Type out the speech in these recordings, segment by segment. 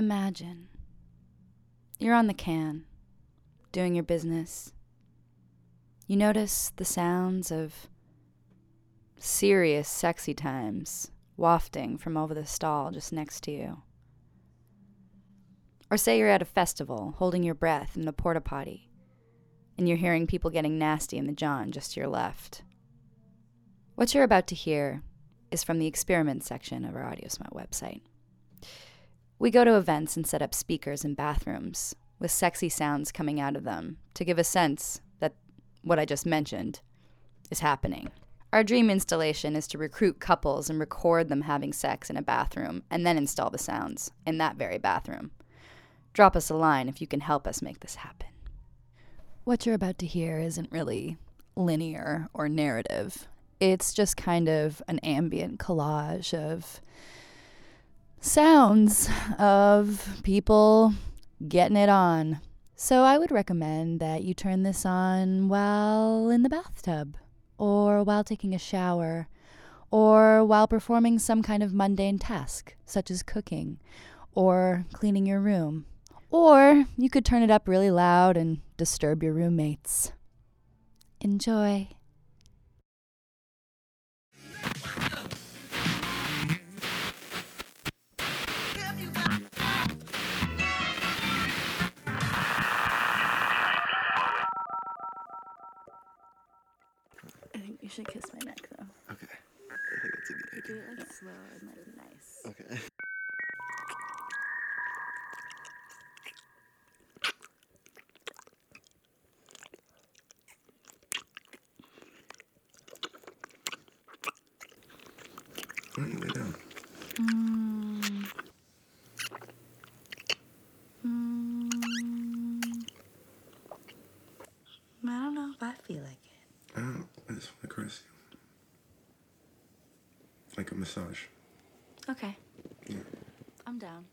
Imagine you're on the can, doing your business. You notice the sounds of serious, sexy times wafting from over the stall just next to you. Or say you're at a festival, holding your breath in the porta potty, and you're hearing people getting nasty in the john just to your left. What you're about to hear is from the experiment section of our AudioSmut website. We go to events and set up speakers in bathrooms with sexy sounds coming out of them to give a sense that what I just mentioned is happening. Our dream installation is to recruit couples and record them having sex in a bathroom and then install the sounds in that very bathroom. Drop us a line if you can help us make this happen. What you're about to hear isn't really linear or narrative. It's just kind of an ambient collage of sounds of people getting it on. So I would recommend that you turn this on while in the bathtub, or while taking a shower, or while performing some kind of mundane task, such as cooking or cleaning your room. Or you could turn it up really loud and disturb your roommates. Enjoy. Should kiss my neck though. Okay. I think that's a good Do idea. it like slow and like nice. Okay. Why don't you lay down? Mm. Mm. I don't know if I feel like it. I don't. I just want to caress you. Like a massage. Okay. Yeah. I'm down.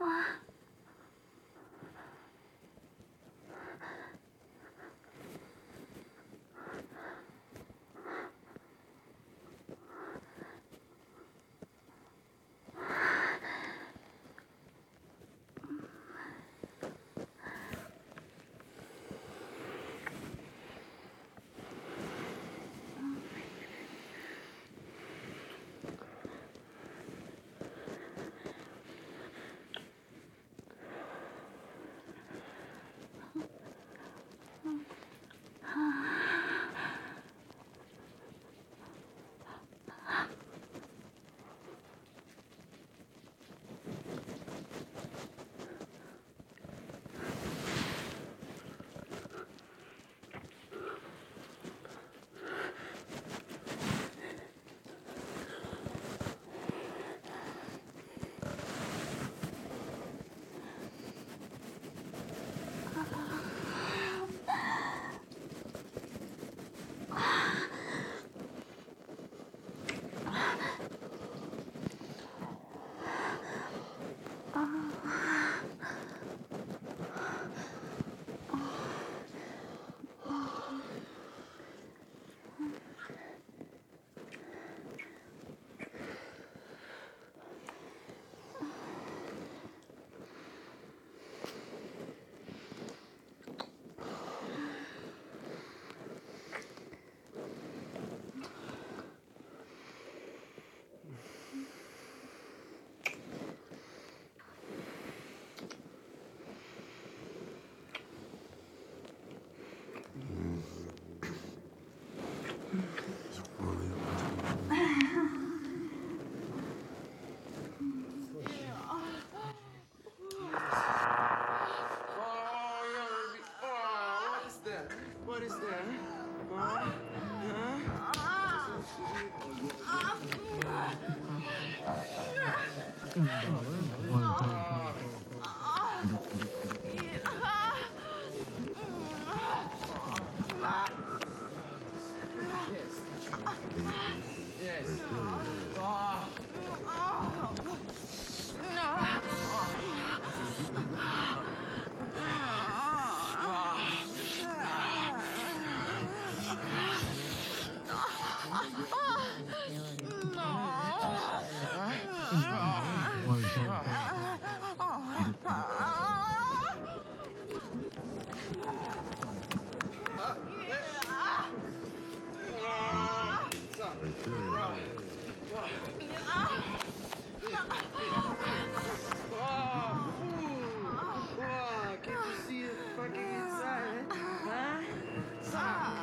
啊。Nobody's there. Huh? Huh? Wow.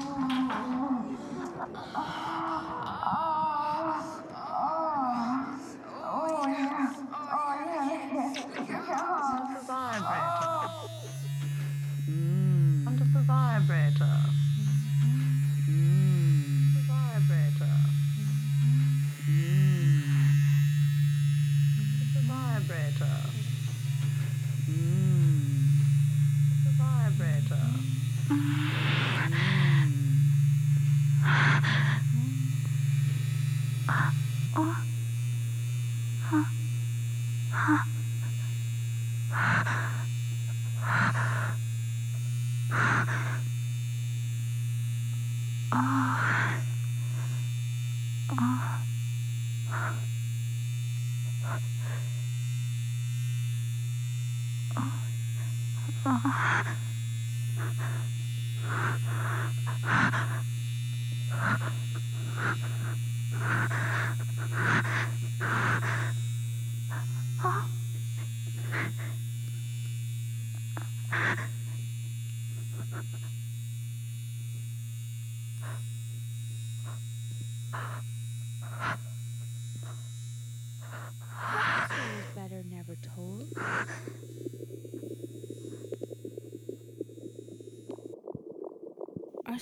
Oh.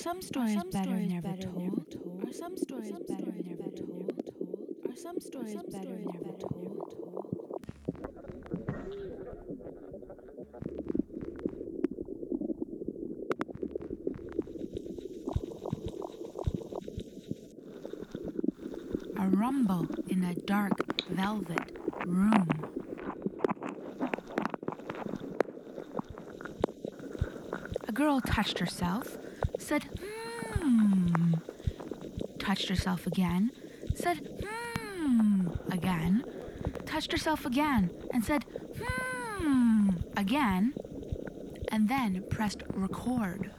Some stories better never told? Are some stories better never told? Are some stories better never told? A rumble in a dark velvet room. A girl touched herself, said, hmm. Touched herself again, said, hmm. Again. Touched herself again, and said, hmm. Again. And then pressed record.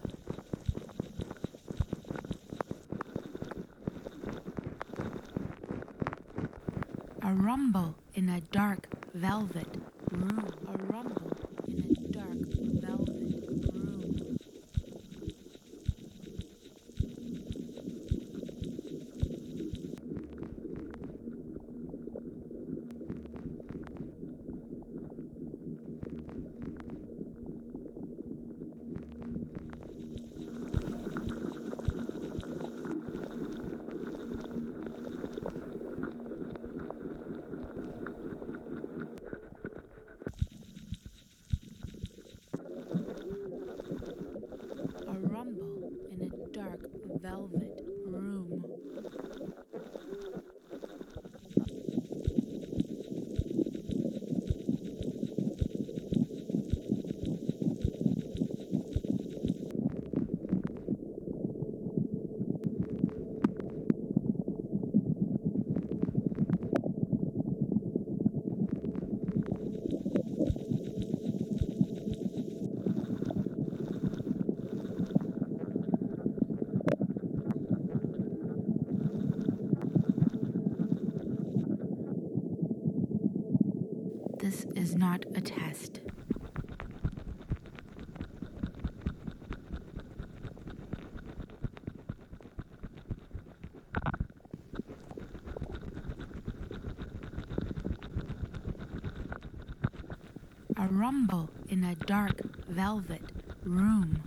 A rumble in a dark velvet room. A rumble in a dark velvet room. A rumble in a dark velvet room. This is not a test. A rumble in a dark velvet room.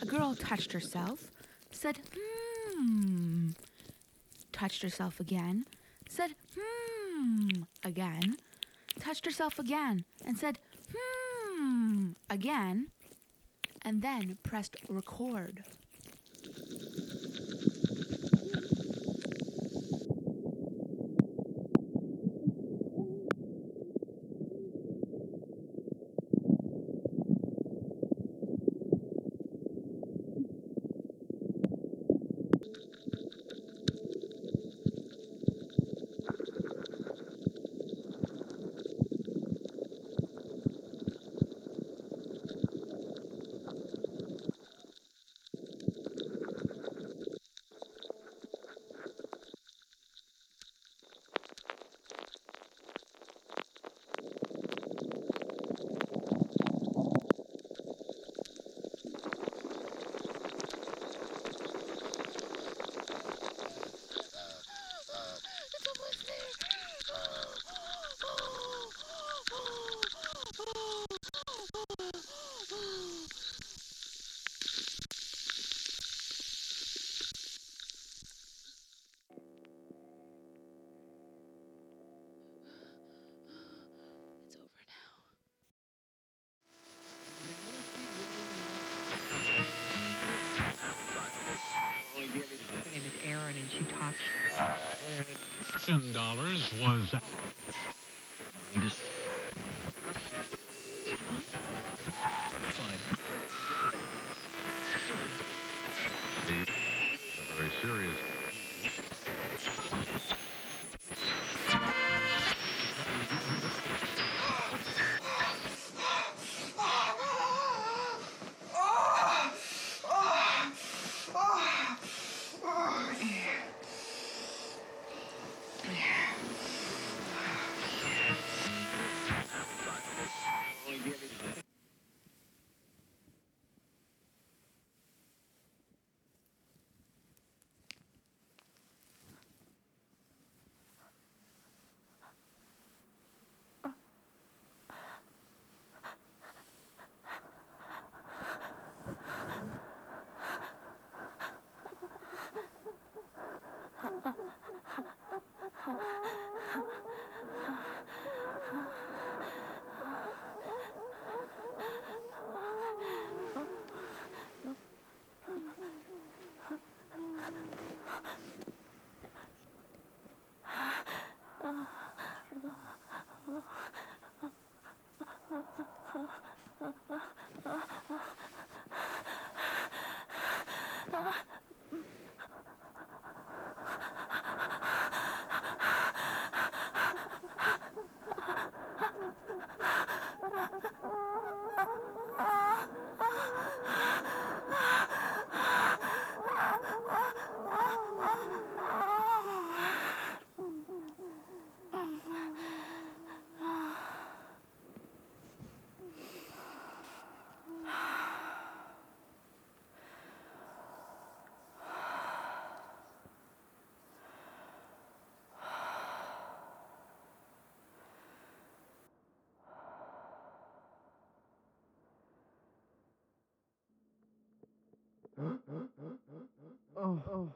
A girl touched herself, said, hmm. Touched herself again, said, hmm. Again. Touched herself again, and said, hmm. Again. And then pressed record. It's over now. Her name is Erin, and she talks. Ten dollars was Oh.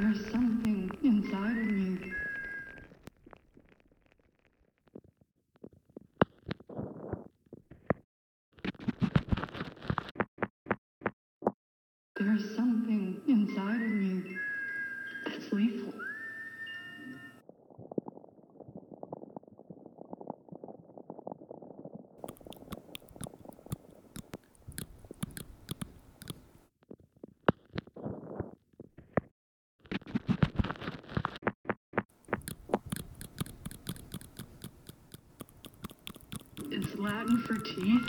There's something inside of me. There's something inside of me that's lethal. It's Latin for teeth.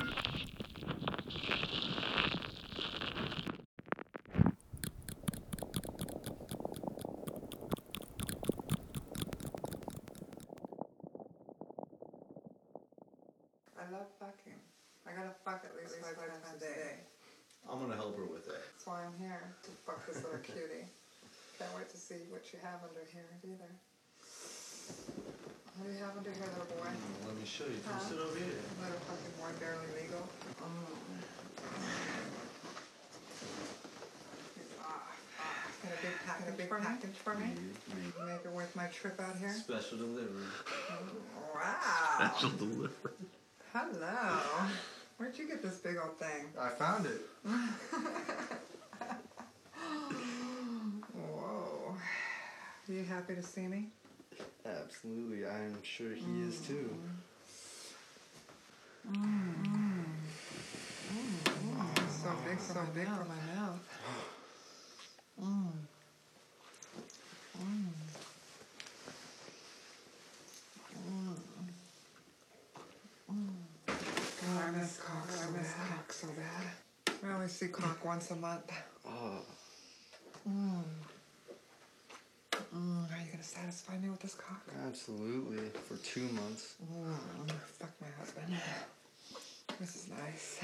I love fucking. I gotta fuck at least five times a day. I'm gonna help her with that. That's why I'm here to fuck this little cutie. Can't wait to see what you have under here either. What do you have under here, little boy? Let me show you. Come Huh? sit over here. Little fucking boy, barely legal. Mm. Ah, ah. Got a big package, a big package for me. Make it worth my trip out here. Special delivery. Wow. Special delivery. Hello. Where'd you get this big old thing? I found it. Whoa. Are you happy to see me? Absolutely. I'm sure he is too. So big, so big for my mouth. Mm. Mm. Mm. Mm. I miss cock I miss cock so bad. I only see cock once a month. Oh, Mm. Mm. Are you gonna satisfy me with this cock? absolutely. For two months. Mm. Husband. This is nice.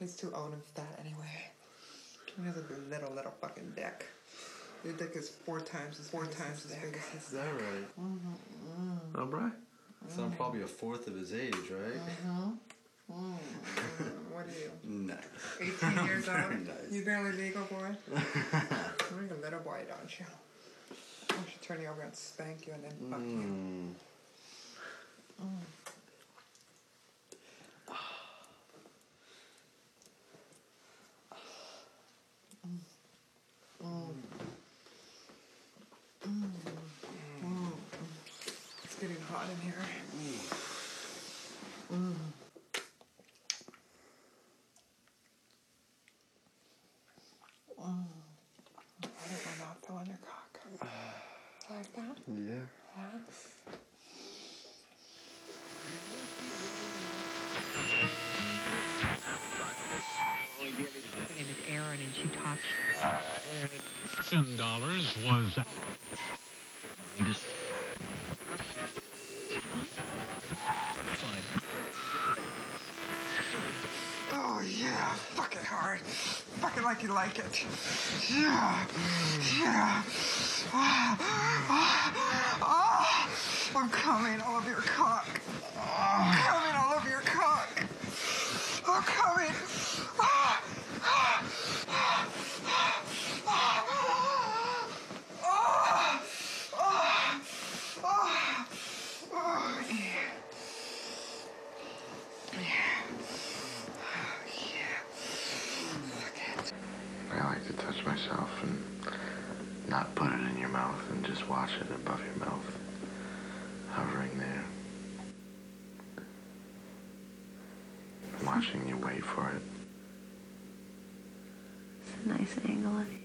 He's too old and fat anyway. He has a little, little fucking dick. Your dick is four times as four times as big as his. Is that right? Mm-hmm. Oh, right. So I'm probably a fourth of his age, right? Mm. Hmm. What are you? Nice. 18 years old? Nice. You barely legal, boy? You're a little boy, don't you? I should turn you over and spank you and then fuck you. Mm. It's getting hot in here. Mm. Mm. How does my mouth feel on your cock? Like that? Yeah. Yeah. Her name is Erin, and she talks talks. Ten dollars was Oh yeah, fuck it hard. Fuck it like you like it. Yeah, yeah. Ah, ah, ah. I'm coming all over your cock. I'm coming all over your cock. I'm coming. Above your mouth, hovering there. Watching you wait for it. It's a nice angle of you.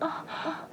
아, 아.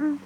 Oh.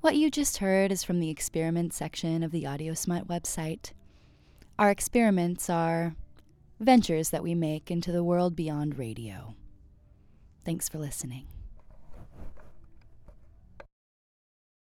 What you just heard is from the experiment section of the AudioSmut website. Our experiments are ventures that we make into the world beyond radio. Thanks for listening.